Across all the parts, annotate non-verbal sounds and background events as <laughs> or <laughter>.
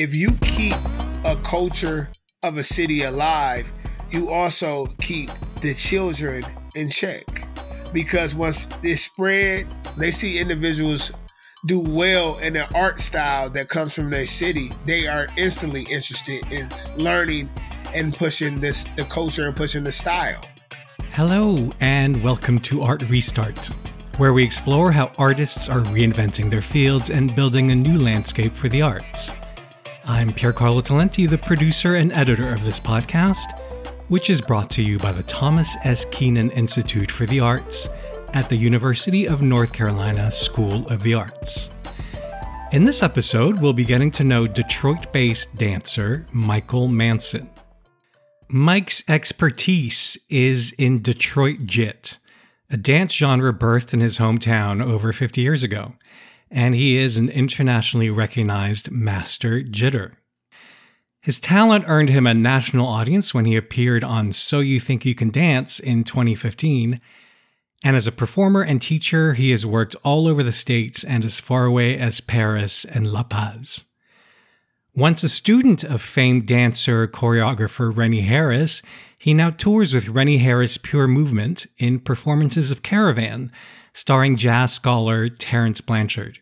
if you keep a culture of a city alive, you also keep the children in check. Because once it's spread, they see individuals do well in an art style that comes from their city, they are instantly interested in learning and pushing this the culture and pushing the style. Hello and welcome to Art Restart, where we explore how artists are reinventing their fields and building a new landscape for the arts. I'm Piercarlo Talenti, the producer and editor of this podcast, which is brought to you by the Thomas S. Keenan Institute for the Arts at the University of North Carolina School of the Arts. In this episode, we'll be getting to know Detroit based dancer Michael Manson. Mike's expertise is in Detroit Jit, a dance genre birthed in his hometown over 50 years ago, and he is an internationally recognized master jitter. His talent earned him a national audience when he appeared on So You Think You Can Dance in 2015. And as a performer and teacher, he has worked all over the States and as far away as Paris and La Paz. Once a student of famed dancer choreographer Rennie Harris, he now tours with Rennie Harris Pure Movement in performances of Caravan, starring jazz scholar Terence Blanchard.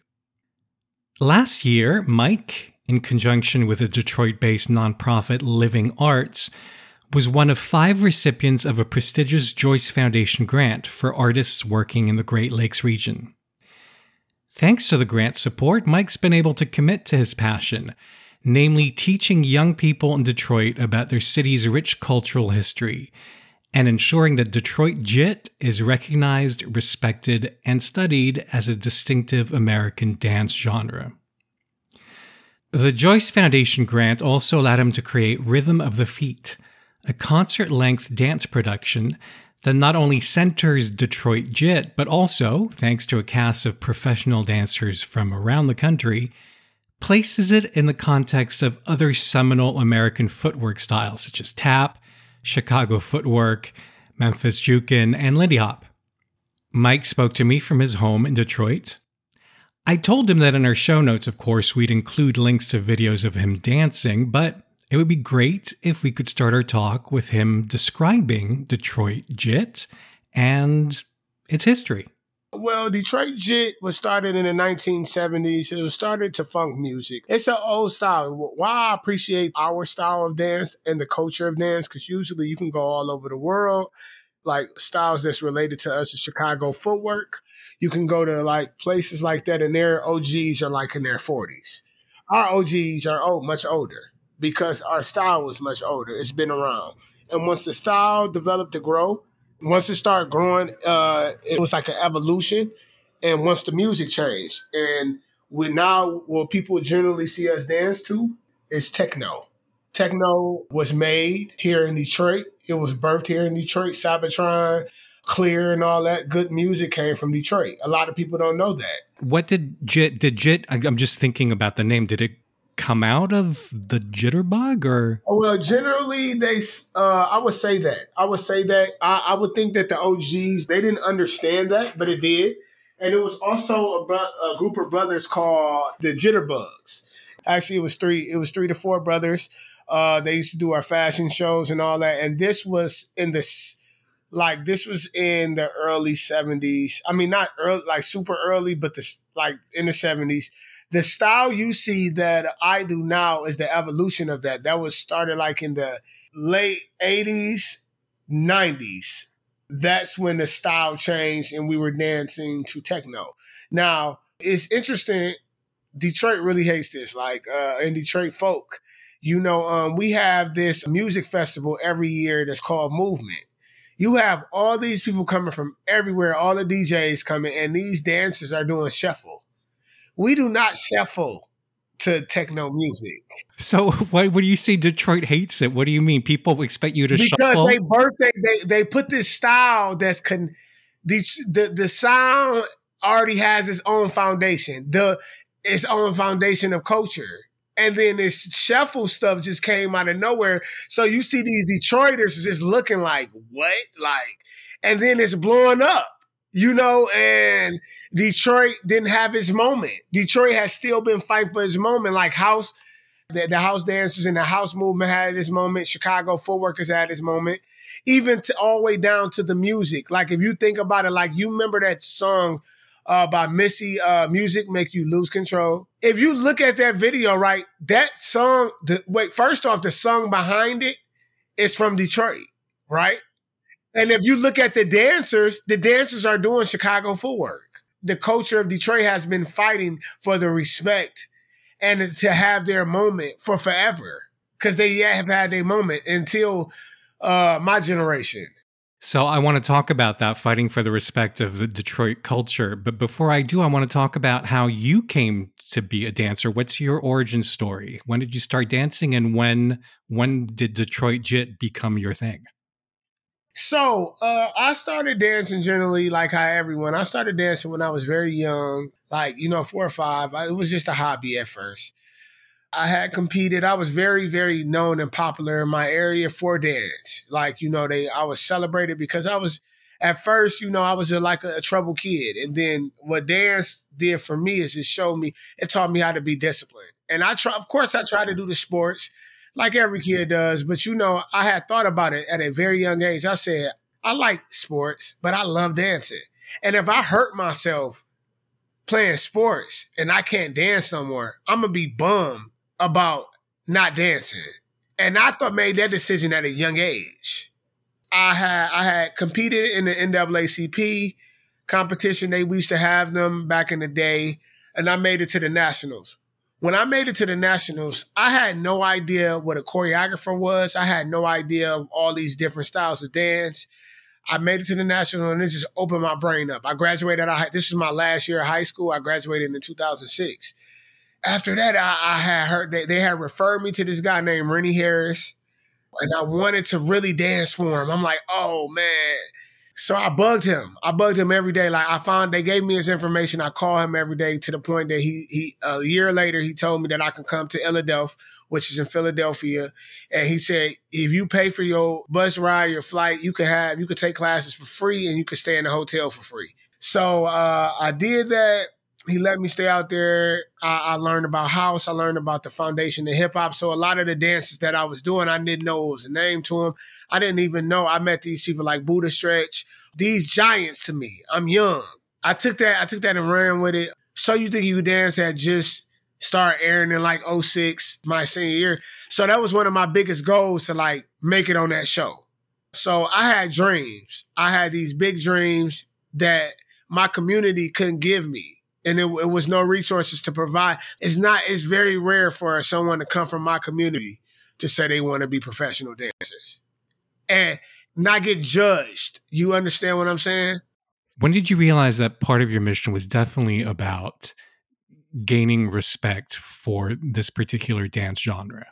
Last year, Mike, in conjunction with the Detroit based nonprofit Living Arts, was one of five recipients of a prestigious Joyce Foundation grant for artists working in the Great Lakes region. Thanks to the grant support, Mike's been able to commit to his passion namely teaching young people in Detroit about their city's rich cultural history and ensuring that Detroit JIT is recognized, respected, and studied as a distinctive American dance genre. The Joyce Foundation grant also allowed him to create Rhythm of the Feet, a concert length dance production that not only centers Detroit JIT, but also, thanks to a cast of professional dancers from around the country, places it in the context of other seminal American footwork styles such as tap, Chicago footwork, Memphis Jookin, and Lindy Hop. Mike spoke to me from his home in Detroit. I told him that in our show notes, of course, we'd include links to videos of him dancing, but it would be great if we could start our talk with him describing Detroit JIT and its history. Well, Detroit Jit was started in the 1970s. It was started to funk music. It's an old style. Why I appreciate our style of dance and the culture of dance, because usually you can go all over the world, like styles that's related to us, in Chicago footwork. You can go to like places like that, and their OGs are like in their 40s. Our OGs are old, much older because our style was much older. It's been around. And once the style developed to grow, once it started growing, uh, it was like an evolution. And once the music changed, and we now what people generally see us dance to is techno. Techno was made here in Detroit. It was birthed here in Detroit. Cybotron, Clear, and all that good music came from Detroit. A lot of people don't know that. What did Jit? Did Jit? I'm just thinking about the name. Did it come out of the jitterbug or? Well generally they uh i would say that. I would say that. I, I, would think that the og's they didn't understand that but it did. And it was also a, a group of brothers called the jitterbugs. Actually it was three it was three to four brothers. Uh they used to do our fashion shows and all that. And this was in this like this was in the early 70s i mean not early like super early but this like in the 70s the style you see that I do now is the evolution of that. That was started like in the late 80s, 90s. That's when the style changed and we were dancing to techno. Now, it's interesting. Detroit really hates this. Like uh, in Detroit folk, you know, um, we have this music festival every year that's called Movement. You have all these people coming from everywhere, all the DJs coming, and these dancers are doing shuffle we do not shuffle to techno music. So <laughs> why when you say Detroit hates it, what do you mean? People expect you to because shuffle? Because they birthday they they put this style that's con the the the sound already has its own foundation, the its own foundation of culture. And then this shuffle stuff just came out of nowhere. So you see these Detroiters just looking like, what? Like, and then it's blowing up you know, and Detroit didn't have its moment. Detroit has still been fighting for its moment. Like House, The, the house dancers and the house movement had this moment. Chicago footworkers had this moment. Even to all the way down to the music. Like if you think about it, like you remember that song uh, by Missy uh, Music Make You Lose Control. If you look at that video, right, that song, the, wait, first off, the song behind it is from Detroit, right? And if you look at the dancers, the dancers are doing Chicago footwork. The culture of Detroit has been fighting for the respect and to have their moment for forever because they have had their moment until uh, my generation. So I want to talk about that fighting for the respect of the Detroit culture. But before I do, I want to talk about how you came to be a dancer. What's your origin story? When did you start dancing and when when did Detroit Jit become your thing? So uh, I started dancing generally like how everyone. I started dancing when I was very young, like you know, four or five. I, it was just a hobby at first. I had competed. I was very, very known and popular in my area for dance. Like, you know, they I was celebrated because I was at first, you know, I was a, like a, a trouble kid. And then what dance did for me is it showed me, it taught me how to be disciplined. And I try, of course, I try to do the sports like every kid does. But, you know, I had thought about it at a very young age. I said, I like sports, but I love dancing. And if I hurt myself playing sports and I can't dance somewhere, I'm to be bummed about not dancing. And I thought made that decision at a young age. I had I had competed in the NAACP competition. They used to have them back in the day, and I made it to the nationals. When I made it to the nationals, I had no idea what a choreographer was. I had no idea of all these different styles of dance. I made it to the national, and it just opened my brain up. I graduated. I, this was my last year of high school. I graduated in 2006 after that, I, I had heard that they had referred me to this guy named Rennie Harris, and I wanted to really dance for him. I'm like, oh man. So I bugged him. I bugged him every day. Like I found they gave me his information. I call him every day to the point that he he a year later he told me that I can come to Philadelphia, which is in Philadelphia, and he said if you pay for your bus ride, your flight, you can have you could take classes for free and you could stay in the hotel for free. So uh, I did that he let me stay out there. I, I, learned about house. I learned about the foundation of hip hop. So a lot of the dances that I was doing, I didn't know it was a name to them. I didn't even know. I met these people like Buddha Stretch, these giants to me. I'm young. I took that. I took that and ran with it. So you think you dance had just started airing in like 06, my senior year. So that was one of my biggest goals to like make it on that show. So I had dreams. I had these big dreams that my community couldn't give me and it, it, was no resources to provide. It's not. It's very rare for someone to come from my community to say they want to be professional dancers and not get judged. You understand what I'm saying? When did you realize that part of your mission was definitely about gaining respect for this particular dance genre?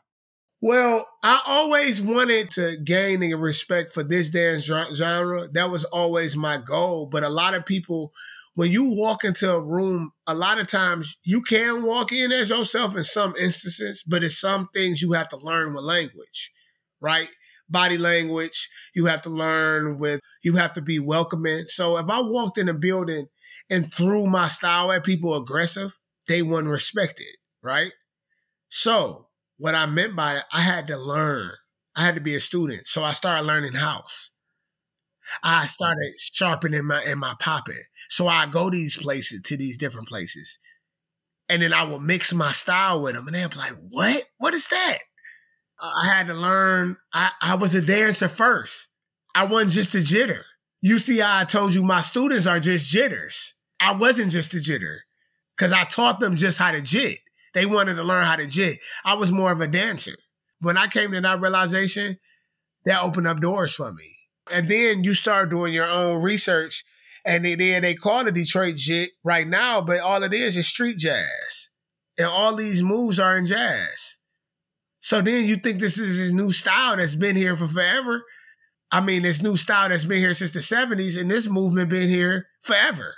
Well, I always wanted to gain a respect for this dance genre. That was always my goal. But a lot of people when you walk into a room, a lot of times you can walk in as yourself in some instances, but it's some things you have to learn with language, right? Body language, you have to learn with, you have to be welcoming. So if I walked in a building and threw my style at people aggressive, they wouldn't respect it, right? So what I meant by it, I had to learn. I had to be a student. So I started learning house. I started sharpening my in my popping. So I go these places to these different places. And then I will mix my style with them. And they'll be like, what? What is that? I had to learn. I, I was a dancer first. I wasn't just a jitter. You see I told you my students are just jitters. I wasn't just a jitter because I taught them just how to jit. They wanted to learn how to jit. I was more of a dancer. When I came to that realization, that opened up doors for me. And then you start doing your own research. And then they call it Detroit Jit right now, but all it is is street jazz. And all these moves are in jazz. So then you think this is this new style that's been here for forever. I mean, this new style that's been here since the 70s, and this movement been here forever.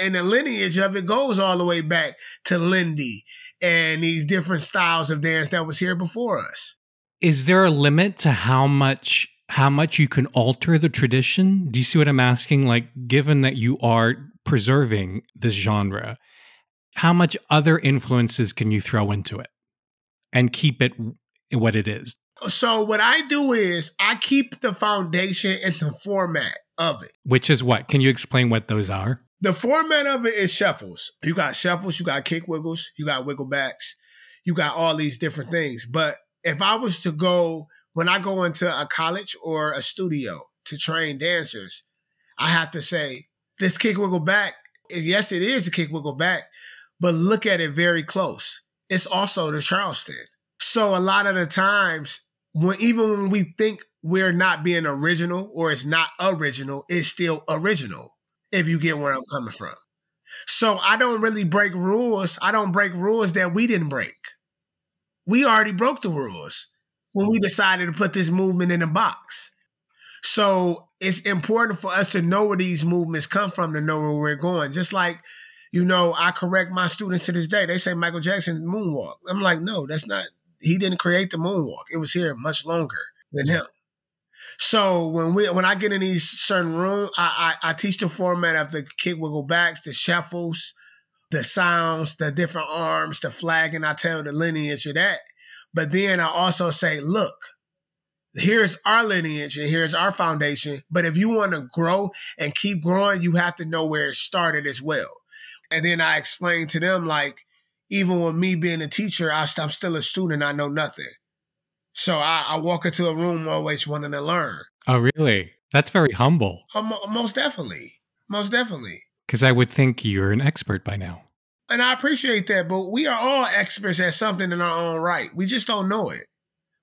And the lineage of it goes all the way back to Lindy and these different styles of dance that was here before us. Is there a limit to how much how much you can alter the tradition. Do you see what I'm asking? Like, given that you are preserving this genre, how much other influences can you throw into it? and keep it what it is? So what I do is I keep the foundation and the format of it. Which is what? Can you explain what those are? The format of it is shuffles. You got shuffles, you got kick wiggles, you got wiggle backs, you got all these different things. But if I was to go when I go into a college or a studio to train dancers, I have to say this kick wiggle back. Yes, it is a kick wiggle back, but look at it very close. It's also the Charleston. So a lot of the times, when even when we think we're not being original or it's not original, it's still original. If you get where I'm coming from. So I don't really break rules. I don't break rules that we didn't break. We already broke the rules when we decided to put this movement in a box. So it's important for us to know where these movements come from to know where we're going. Just like, you know, I correct my students to this day. They say Michael Jackson moonwalk. I'm like, no, that's not. He didn't create the moonwalk. It was here much longer than him. So when we when I get in these certain rooms, I, I, I teach the format of the kick wiggle backs, the shuffles, the sounds, the different arms, the flagging. I tell the lineage of that. But then I also say, look, here's our lineage and here's our foundation. But if you want to grow and keep growing, you have to know where it started as well. And then I explain to them, like, even with me being a teacher, I, am still a student. I know nothing. So I, I, walk into a room always wanting to learn. Oh, really? That's very humble. Um, most definitely. Most definitely. Because I would think you're an expert by now. And I appreciate that, but we are all experts at something in our own right. We just don't know it.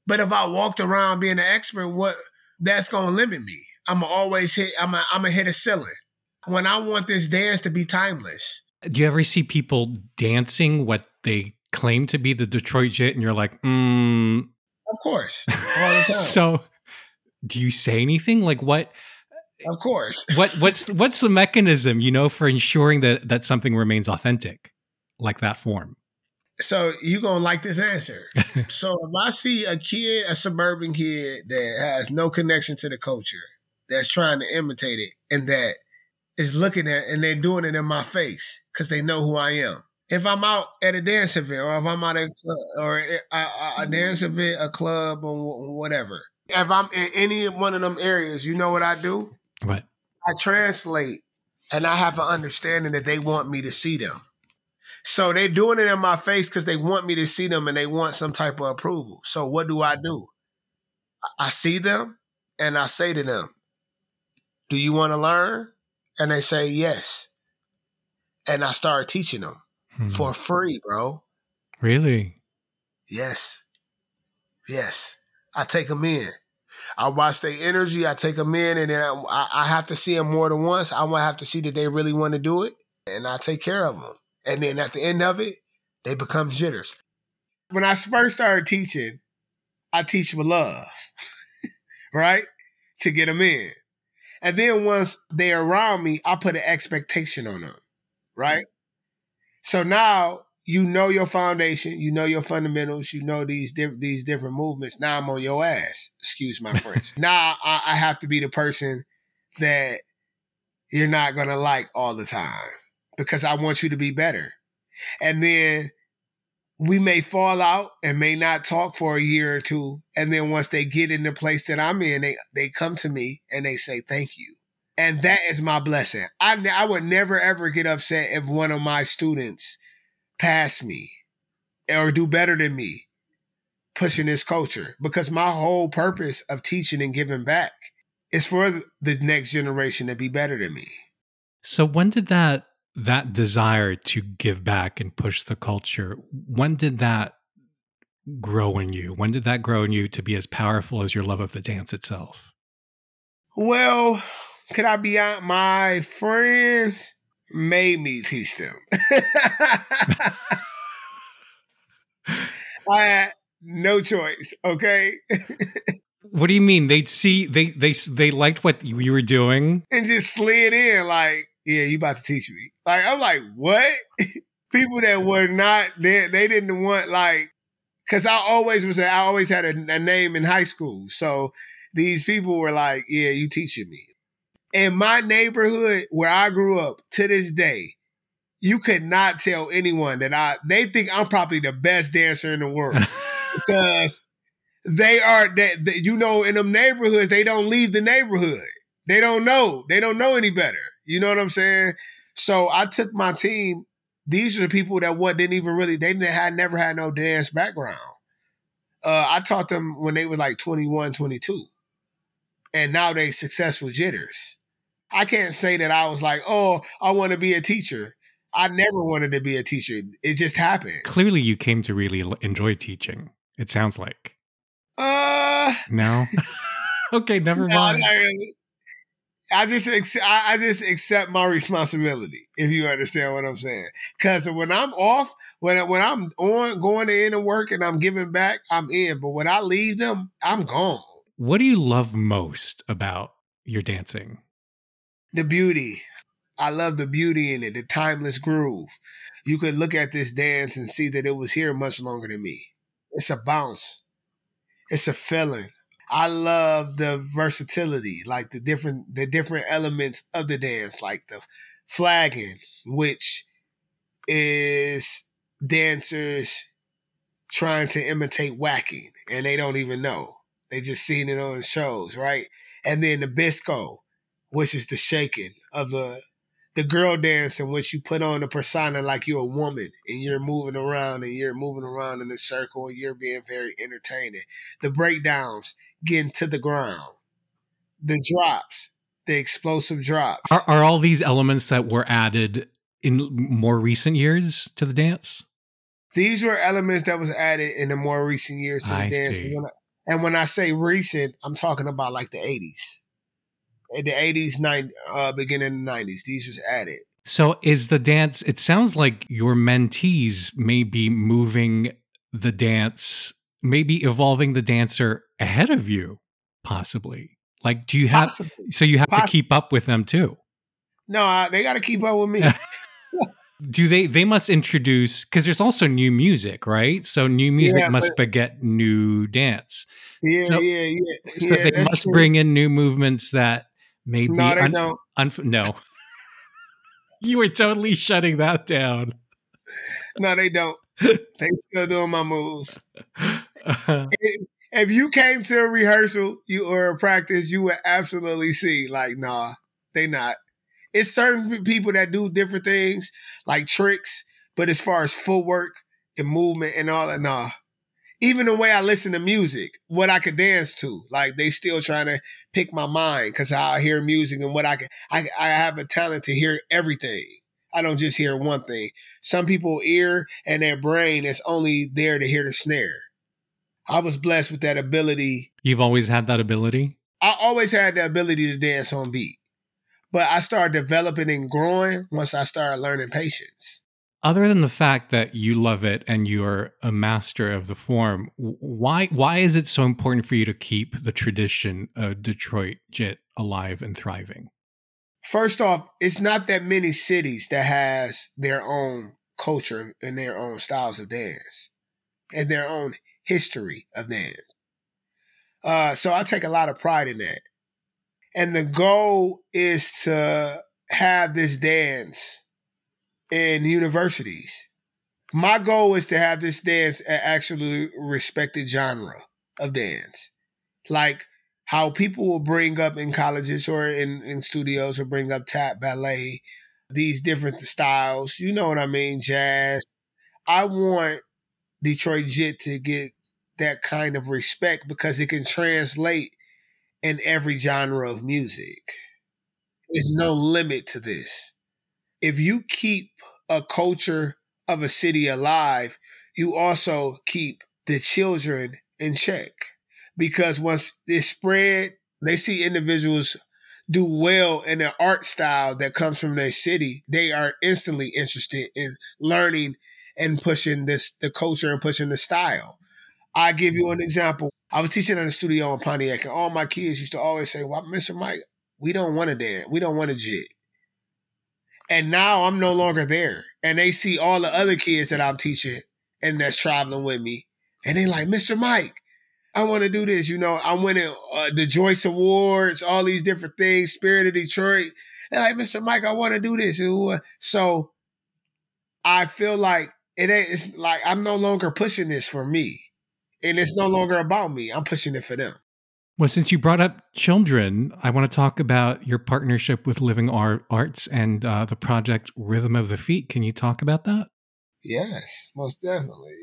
But if I walked around being an expert, what that's gonna limit me. I'm gonna always hit. I'm gonna, I'm gonna hit a ceiling. When I want this dance to be timeless. Do you ever see people dancing what they claim to be the Detroit Jit, and you're like, mm. Of course, <laughs> all the time. so, do you say anything like what? Of course. what what's what's the mechanism you know for ensuring that that something remains authentic, like that form? So you gonna like this answer. <laughs> so if I see a kid, a suburban kid that has no connection to the culture, that's trying to imitate it, and that is looking at and they're doing it in my face because they know who I am. If I'm out at a dance event, or if I'm out at a, or a, a, a mm-hmm. dance event, a club, or whatever, if I'm in any one of them areas, you know what I do? What? I translate, and I have an understanding that they want me to see them. So they're doing it in my face because they want me to see them and they want some type of approval. So what do I do? I see them and I say to them, Do you want to learn? And they say yes. And I start teaching them hmm. for free, bro. Really? Yes. Yes. I take them in. I watch their energy. I take them in, and then I, I have to see them more than once. I want to have to see that they really want to do it, and I take care of them. And then at the end of it, they become jitters. When I first started teaching, I teach with love, <laughs> right? To get them in. And then once they're around me, I put an expectation on them, right? So now you know your foundation, you know your fundamentals, you know these di- these different movements. Now I'm on your ass. Excuse my French. <laughs> now I, I have to be the person that you're not gonna like all the time because I want you to be better. And then we may fall out and may not talk for a year or two. And then once they get in the place that I'm in, they, they come to me and they say, thank you. And that is my blessing. I, I would never ever get upset if one of my students passed me or do better than me pushing this culture because my whole purpose of teaching and giving back is for the next generation to be better than me. So when did that that desire to give back and push the culture, when did that grow in you? When did that grow in you to be as powerful as your love of the dance itself? Well, could I be out? My friends made me teach them. <laughs> I had no choice. Okay. what do you mean? They'd see they they they liked what you were doing and just slid in like, yeah, you about to teach me. Like I'm like, what? <laughs> People that were not they they didn't want like because I always was I always had a, a, name in high school. So these people were like, yeah, you teaching me. In my neighborhood where I grew up to this day, you could not tell anyone that I they think I'm probably the best dancer in the world. <laughs> because they are that they, you know in them neighborhoods they don't leave the neighborhood. They don't know. They don't know any better. You know what I'm saying? So I took my team. These are the people that what didn't even really they had never had no dance background. Uh, I taught them when they were like 21, 22. And now they successful jitters. I can't say that I was like, oh, I want to be a teacher. I never wanted to be a teacher. It just happened. Clearly, you came to really enjoy teaching. It sounds like. Uh, no. <laughs> <laughs> okay, never no, mind. Really. I just I just accept my responsibility. If you understand what I'm saying, because when I'm off, when when I'm on going to in and work and I'm giving back, I'm in. But when I leave them, I'm gone. What do you love most about your dancing? The beauty. I love the beauty in it, the timeless groove. You could look at this dance and see that it was here much longer than me. It's a bounce. It's a feeling. I love the versatility, like the different the different elements of the dance, like the flagging, which is dancers trying to imitate waacking and they don't even know. They just seen it on shows, right? And then the bisco, which is the shaking of the the girl dance in which you put on a persona like you're a woman and you're moving around and you're moving around in a circle and you're being very entertaining. The breakdowns getting to the ground, the drops, the explosive drops. Are, are all these elements that were added in more recent years to the dance? These were elements that was added in the more recent years to the I dance. And when, I, and when I say recent, I'm talking about like the 80s in the 80s, 90, uh, beginning the 90s. These was added. So is the dance, it sounds like your mentees may be moving the dance, maybe evolving the dancer ahead of you, possibly. Like, do you have, possibly. so you have possibly. to keep up with them too? No, I, they got to keep up with me. <laughs> do they, they must introduce, because there's also new music, right? So new music yeah, must but, beget new dance. Yeah, so, yeah, yeah. So yeah, they must true. bring in new movements that maybe no, they un- don't. Un- no. <laughs> you were totally shutting that down. No, they don't. <laughs> they still doing my moves. Uh-huh. <laughs> If, if you came to a rehearsal, you or a practice, you would absolutely see like, nah, they not. It's certain people that do different things, like tricks, but as far as footwork and movement and all that, nah, even the way I listen to music, what I could dance to, like they still trying to pick my mind because I hear music and what I can. I I have a talent to hear everything. I don't just hear one thing. Some people ear and their brain is only there to hear the snare. I was blessed with that ability. You've always had that ability. I always had the ability to dance on beat, but I started developing and growing once I started learning patience other than the fact that you love it and you're a master of the form, why why is it so important for you to keep the tradition of Detroit JIT alive and thriving? First off, it's not that many cities that has their own culture and their own styles of dance and their own history of dance. Uh, so I take a lot of pride in that. And the goal is to have this dance in universities. My goal is to have this dance an actually respected genre of dance. Like how people will bring up in colleges or in, in studios or bring up tap, ballet, these different styles. You know what I mean? Jazz. I want Detroit JIT to get that kind of respect because it can translate in every genre of music. There's no limit to this. If you keep a culture of a city alive, you also keep the children in check. Because once it's spread, they see individuals do well in an art style that comes from their city, they are instantly interested in learning and pushing this the culture and pushing the style. I give you an example. I was teaching in a studio in Pontiac, and all my kids used to always say, "Well, Mr. Mike, we don't want to dance. We don't want to jig." And now I'm no longer there. And they see all the other kids that I'm teaching and that's traveling with me. And they like, Mr. Mike, I want to do this. You know, I'm winning uh, the Joyce Awards, all these different things, Spirit of Detroit. They're like, Mr. Mike, I want to do this. So I feel like it ain't, it's like I'm no longer pushing this for me. And it's no longer about me. I'm pushing it for them. Well, since you brought up children, I want to talk about your partnership with Living Art Arts and uh, the project Rhythm of the Feet. Can you talk about that? Yes, most definitely.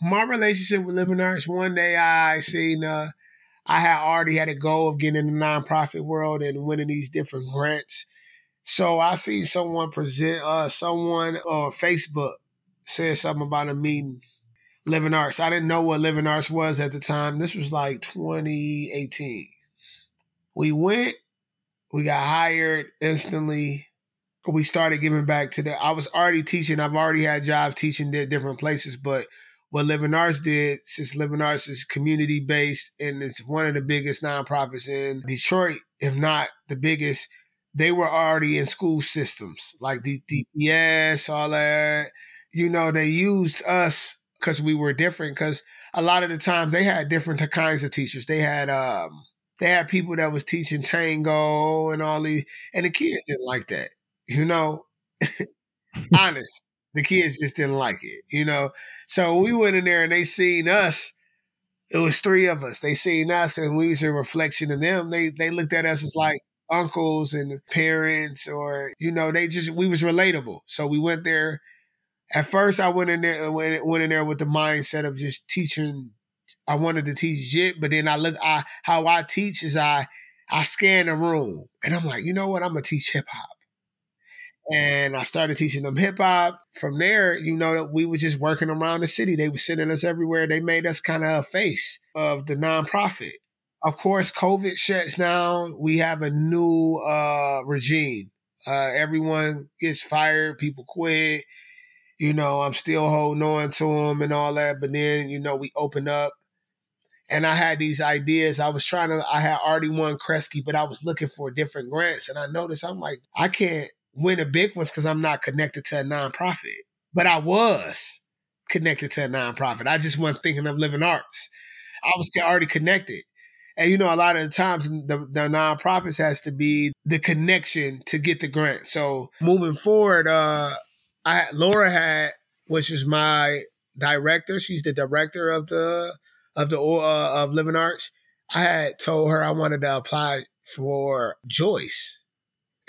My relationship with Living Arts, one day I seen, uh, I had already had a goal of getting in the nonprofit world and winning these different grants. So I see someone present, uh, someone on Facebook said something about a meeting Living Arts. I didn't know what Living Arts was at the time. This was like 2018. We went, we got hired instantly. We started giving back to the. I was already teaching. I've already had jobs teaching at different places, but what Living Arts did, since Living Arts is community based and it's one of the biggest nonprofits in Detroit, if not the biggest, they were already in school systems like the DPS, all that. You know, they used us because we were different. Because a lot of the times they had different kinds of teachers. They had um they had people that was teaching tango and all these, and the kids didn't like that. You know, <laughs> honest, the kids just didn't like it. You know, so we went in there and they seen us. It was three of us. They seen us, and we was a reflection of them. They they looked at us as like uncles and parents, or you know, they just we was relatable. So we went there at first I went in there went, went in there with the mindset of just teaching. I wanted to teach jit, but then I look I how I teach is I I scan the room and I'm like, you know what? I'm gonna teach hip hop. And I started teaching them hip hop. From there, you know, we were just working around the city. They were sending us everywhere. They made us kind of a face of the nonprofit. Of course, COVID shuts down. We have a new uh, regime. Uh, everyone gets fired. People quit you know, I'm still holding on to them and all that. But then, you know, we open up and I had these ideas. I was trying to, I had already won Kresge, but I was looking for different grants. And I noticed I'm like, I can't win the big ones because I'm not connected to a nonprofit. But I was connected to a nonprofit. I just wasn't thinking of living arts. I was already connected. And you know, a lot of the times the, the nonprofits has to be the connection to get the grant. So moving forward, uh, I Laura had, which is my director. She's the director of the of the uh, of Living Arts. I had told her I wanted to apply for Joyce,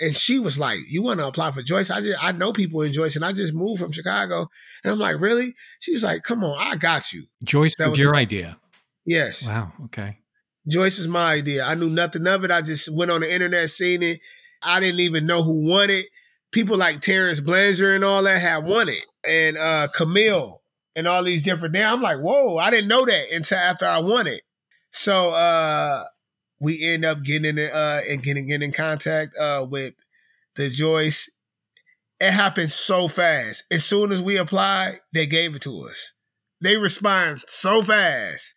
and she was like, "You want to apply for Joyce? I just I know people in Joyce, and I just moved from Chicago." And I'm like, "Really?" She was like, "Come on, I got you." Joyce that was your my, idea. Yes. Wow. Okay. Joyce is my idea. I knew nothing of it. I just went on the internet, seen it. I didn't even know who won it people like Terence Blanchard and all that had won it, and uh, Camille and all these different. Now I'm like, whoa, I didn't know that until after I won it. So uh, we end up getting in, uh, and getting, getting in contact uh, with the Joyce. It happened so fast. As soon as we applied, they gave it to us. They respond so fast.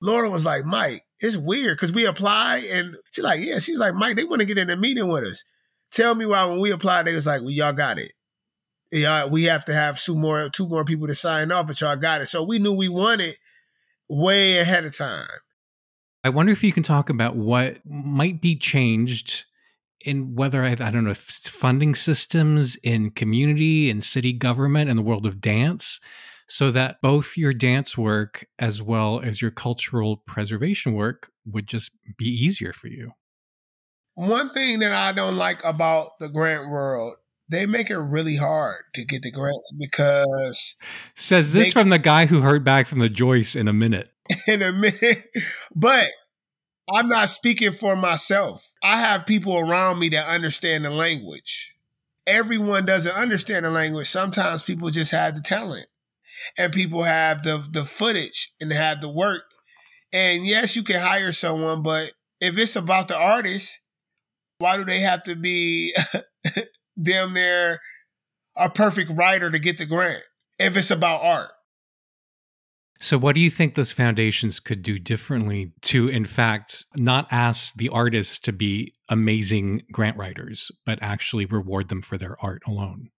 Laura was like, Mike, it's weird because we apply and she's like, yeah. She's like, Mike, they want to get in a meeting with us. Tell me why when we applied, they was like, well, y'all got it. We have to have two more two more people to sign off, but y'all got it. So we knew we wanted way ahead of time. I wonder if you can talk about what might be changed in whether I, I don't know if funding systems in community and city government and the world of dance so that both your dance work as well as your cultural preservation work would just be easier for you one thing that I don't like about the grant world, they make it really hard to get the grants because says this they, from the guy who heard back from the Joyce in a minute. <laughs> In a minute. But I'm not speaking for myself. I have people around me that understand the language. Everyone doesn't understand the language. Sometimes people just have the talent. And people have the the footage and have the work. And yes, you can hire someone, but if it's about the artist, why do they have to be <laughs> damn near a perfect writer to get the grant if it's about art? So, what do you think those foundations could do differently to, in fact, not ask the artists to be amazing grant writers, but actually reward them for their art alone?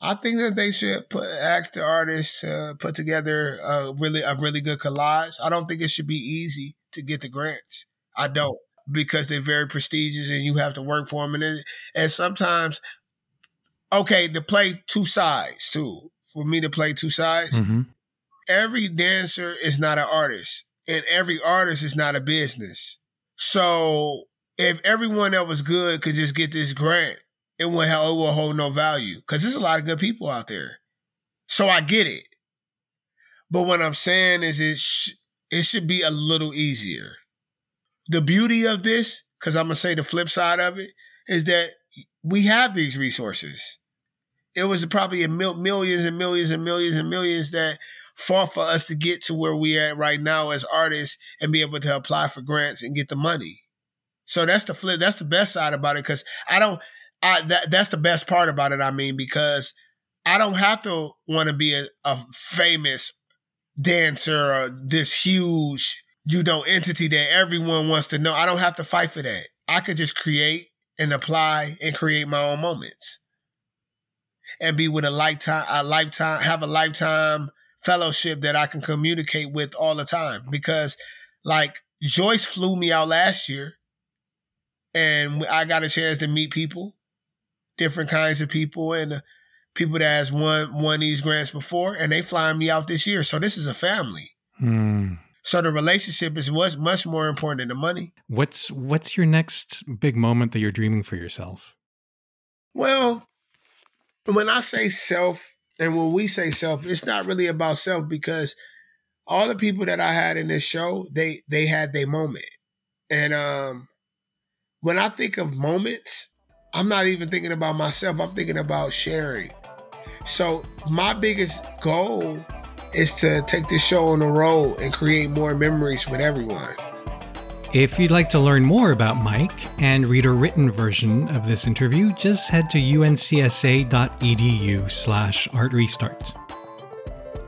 I think that they should put ask the artists to put together a really a really good collage. I don't think it should be easy to get the grants. I don't because they're very prestigious and you have to work for them. And, and sometimes, okay, to play two sides too, for me to play two sides, mm-hmm. every dancer is not an artist, and every artist is not a business. So if everyone that was good could just get this grant, it will it will hold no value because there's a lot of good people out there. So I get it, but what I'm saying is it sh- it should be a little easier. The beauty of this, because I'm gonna say the flip side of it, is that we have these resources. It was probably mil- millions and millions and millions and millions that fought for us to get to where we are at right now as artists and be able to apply for grants and get the money. So that's the flip. That's the best side about it because I don't. I that that's the best part about it. I mean because I don't have to want to be a, a famous dancer or this huge you know entity that everyone wants to know. I don't have to fight for that. I could just create and apply and create my own moments and be with a lifetime a lifetime have a lifetime fellowship that I can communicate with all the time because like Joyce flew me out last year and I got a chance to meet people, different kinds of people and people that has won won these grants before and they flying me out this year. So this is a family. Hmm. So the relationship is what's much more important than the money. What's what's your next big moment that you're dreaming for yourself? Well, when I say self, and when we say self, it's not really about self because all the people that I had in this show, they they had their moment. And um when I think of moments, I'm not even thinking about myself. I'm thinking about sharing. So my biggest goal is to take this show on the road and create more memories with everyone. If you'd like to learn more about Mike and read a written version of this interview, just head to uncsa.edu slash artrestart.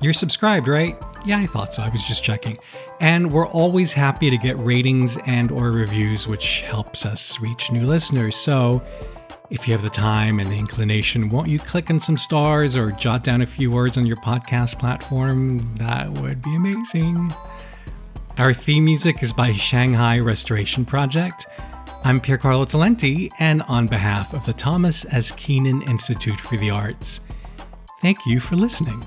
You're subscribed, right? Yeah, I thought so. I was just checking. And we're always happy to get ratings and or reviews, which helps us reach new listeners. So if you have the time and the inclination, won't you click on some stars or jot down a few words on your podcast platform? That would be amazing. Our theme music is by Shanghai Restoration Project. I'm Piercarlo Talenti, and on behalf of the Thomas S. Keenan Institute for the Arts, thank you for listening.